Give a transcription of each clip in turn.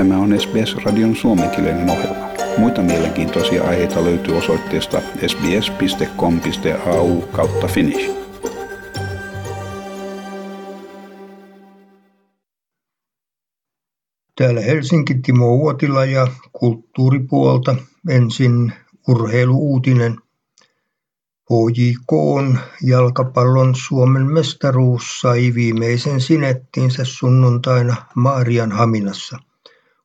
Tämä on SBS-radion suomenkielinen ohjelma. Muita mielenkiintoisia aiheita löytyy osoitteesta sbs.com.au kautta finnish. Täällä Helsinki Timo Uotila ja kulttuuripuolta ensin urheiluuutinen – HJK jalkapallon Suomen mestaruus sai viimeisen sinettinsä sunnuntaina Maarianhaminassa.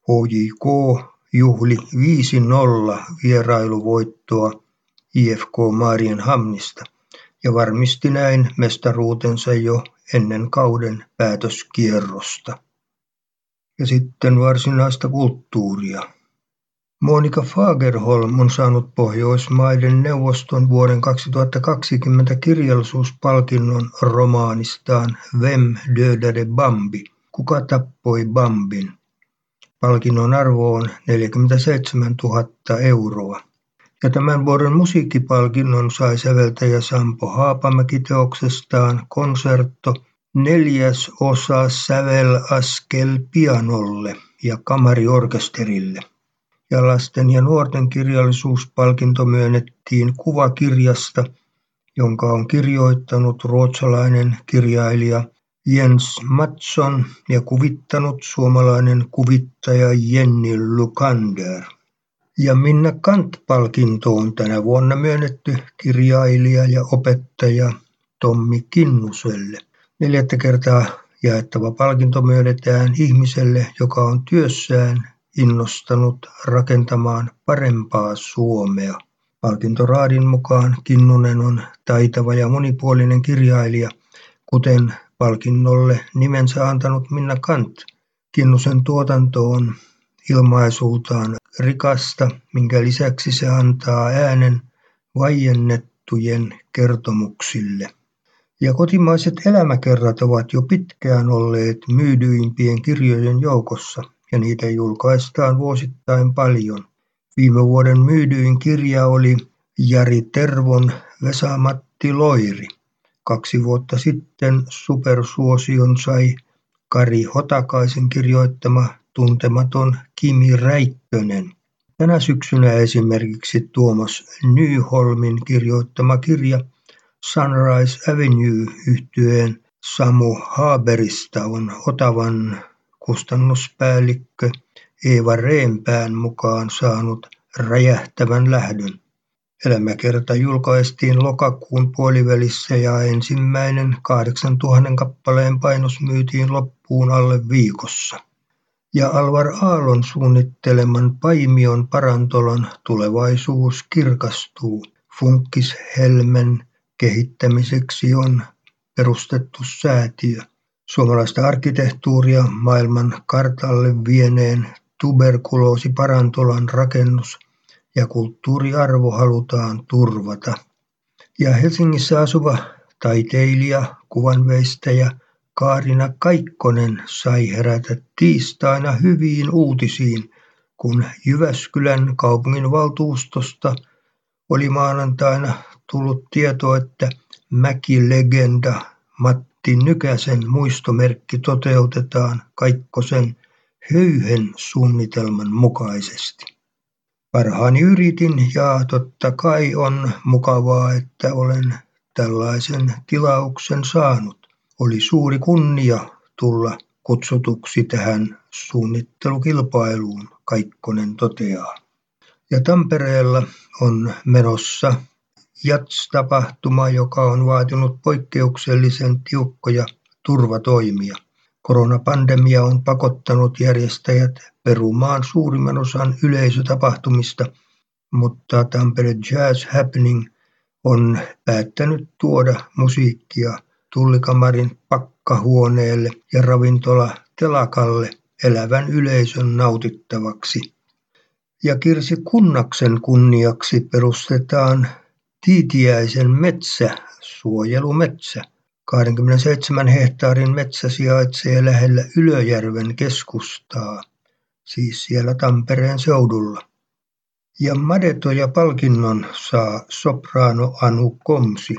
HJK juhli 5-0 vierailuvoittoa IFK Maarianhamnista ja varmisti näin mestaruutensa jo ennen kauden päätöskierrosta. Ja sitten varsinaista kulttuuria. Monika Fagerholm on saanut Pohjoismaiden neuvoston vuoden 2020 kirjallisuuspalkinnon romaanistaan Vem dödade Bambi? Kuka tappoi Bambin? Palkinnon arvo on 47 000 euroa. Ja tämän vuoden musiikkipalkinnon sai säveltäjä Sampo Haapamäki teoksestaan konsertto neljäs osa sävelaskel pianolle ja kamariorkesterille ja lasten ja nuorten kirjallisuuspalkinto myönnettiin kuvakirjasta, jonka on kirjoittanut ruotsalainen kirjailija Jens Mattsson ja kuvittanut suomalainen kuvittaja Jenny Lukander. Ja Minna Kant-palkinto on tänä vuonna myönnetty kirjailija ja opettaja Tommi Kinnuselle. Neljättä kertaa jaettava palkinto myönnetään ihmiselle, joka on työssään innostanut rakentamaan parempaa Suomea. Palkintoraadin mukaan Kinnunen on taitava ja monipuolinen kirjailija, kuten palkinnolle nimensä antanut Minna Kant. Kinnusen tuotanto on ilmaisultaan rikasta, minkä lisäksi se antaa äänen vaiennettujen kertomuksille. Ja kotimaiset elämäkerrat ovat jo pitkään olleet myydyimpien kirjojen joukossa – ja niitä julkaistaan vuosittain paljon. Viime vuoden myydyin kirja oli Jari Tervon Vesa-Matti Loiri. Kaksi vuotta sitten supersuosion sai Kari Hotakaisen kirjoittama tuntematon Kimi Räikkönen. Tänä syksynä esimerkiksi Tuomas Nyholmin kirjoittama kirja Sunrise Avenue yhtyeen Samu Haberista on Otavan kustannuspäällikkö Eeva Reenpään mukaan saanut räjähtävän lähdön. Elämäkerta julkaistiin lokakuun puolivälissä ja ensimmäinen 8000 kappaleen painos myytiin loppuun alle viikossa. Ja Alvar Aallon suunnitteleman Paimion parantolon tulevaisuus kirkastuu. Funkishelmen kehittämiseksi on perustettu säätiö. Suomalaista arkkitehtuuria maailman kartalle vieneen tuberkuloosiparantolan rakennus ja kulttuuriarvo halutaan turvata. Ja Helsingissä asuva taiteilija, kuvanveistäjä Kaarina Kaikkonen sai herätä tiistaina hyviin uutisiin, kun Jyväskylän kaupunginvaltuustosta oli maanantaina tullut tieto, että mäkilegenda Matti Nykäsen muistomerkki toteutetaan Kaikkosen höyhen suunnitelman mukaisesti. Parhaani yritin ja totta kai on mukavaa, että olen tällaisen tilauksen saanut. Oli suuri kunnia tulla kutsutuksi tähän suunnittelukilpailuun, Kaikkonen toteaa. Ja Tampereella on menossa Jats-tapahtuma, joka on vaatinut poikkeuksellisen tiukkoja turvatoimia. Koronapandemia on pakottanut järjestäjät perumaan suurimman osan yleisötapahtumista, mutta Tampere Jazz Happening on päättänyt tuoda musiikkia tullikamarin pakkahuoneelle ja ravintola Telakalle elävän yleisön nautittavaksi. Ja Kirsi Kunnaksen kunniaksi perustetaan Tiitiäisen metsä suojelumetsä. 27 hehtaarin metsä sijaitsee lähellä Ylöjärven keskustaa, siis siellä Tampereen seudulla. Ja Madetoja-palkinnon saa sopraano Anu Komsi.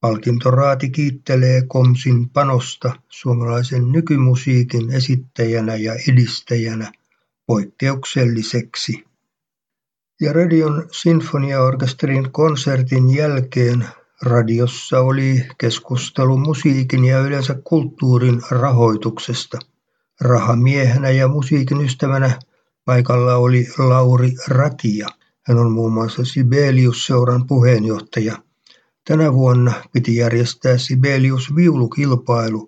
Palkintoraati kiittelee Komsin panosta suomalaisen nykymusiikin esittäjänä ja edistäjänä poikkeukselliseksi. Ja Radion sinfoniaorkesterin konsertin jälkeen radiossa oli keskustelu musiikin ja yleensä kulttuurin rahoituksesta. Rahamiehenä ja musiikin ystävänä paikalla oli Lauri Ratia. Hän on muun muassa Sibelius-seuran puheenjohtaja. Tänä vuonna piti järjestää Sibelius-viulukilpailu,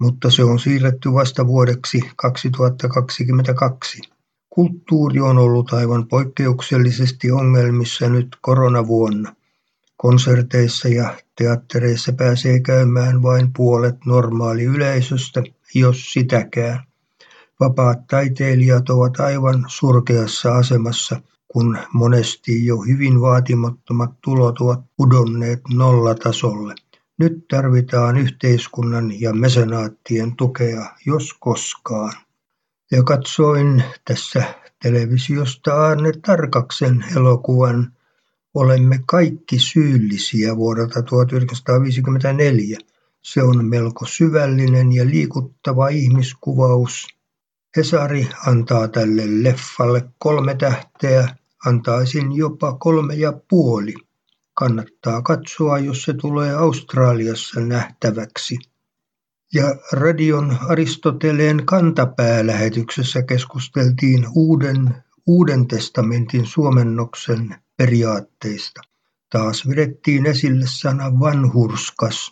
mutta se on siirretty vasta vuodeksi 2022. Kulttuuri on ollut aivan poikkeuksellisesti ongelmissa nyt koronavuonna. Konserteissa ja teattereissa pääsee käymään vain puolet normaali yleisöstä, jos sitäkään. Vapaat taiteilijat ovat aivan surkeassa asemassa, kun monesti jo hyvin vaatimattomat tulot ovat pudonneet nollatasolle. Nyt tarvitaan yhteiskunnan ja mesenaattien tukea, jos koskaan. Ja katsoin tässä televisiosta Arne Tarkaksen elokuvan Olemme kaikki syyllisiä vuodelta 1954. Se on melko syvällinen ja liikuttava ihmiskuvaus. Hesari antaa tälle leffalle kolme tähteä, antaisin jopa kolme ja puoli. Kannattaa katsoa, jos se tulee Australiassa nähtäväksi. Ja radion Aristoteleen kantapäälähetyksessä keskusteltiin uuden, uuden testamentin suomennoksen periaatteista. Taas vedettiin esille sana vanhurskas.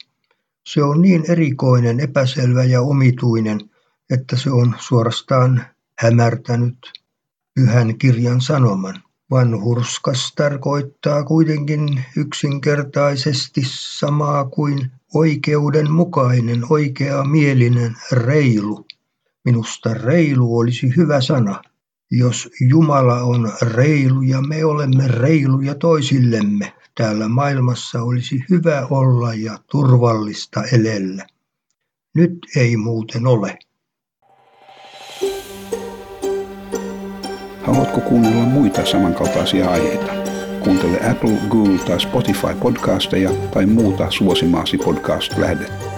Se on niin erikoinen, epäselvä ja omituinen, että se on suorastaan hämärtänyt pyhän kirjan sanoman. Vanhurskas tarkoittaa kuitenkin yksinkertaisesti samaa kuin oikeudenmukainen, oikeamielinen, reilu. Minusta reilu olisi hyvä sana. Jos Jumala on reilu ja me olemme reiluja toisillemme, täällä maailmassa olisi hyvä olla ja turvallista elellä. Nyt ei muuten ole. Haluatko kuunnella muita samankaltaisia aiheita? Kuuntele Apple, Google tai Spotify podcasteja tai muuta suosimaasi podcast-lähdettä.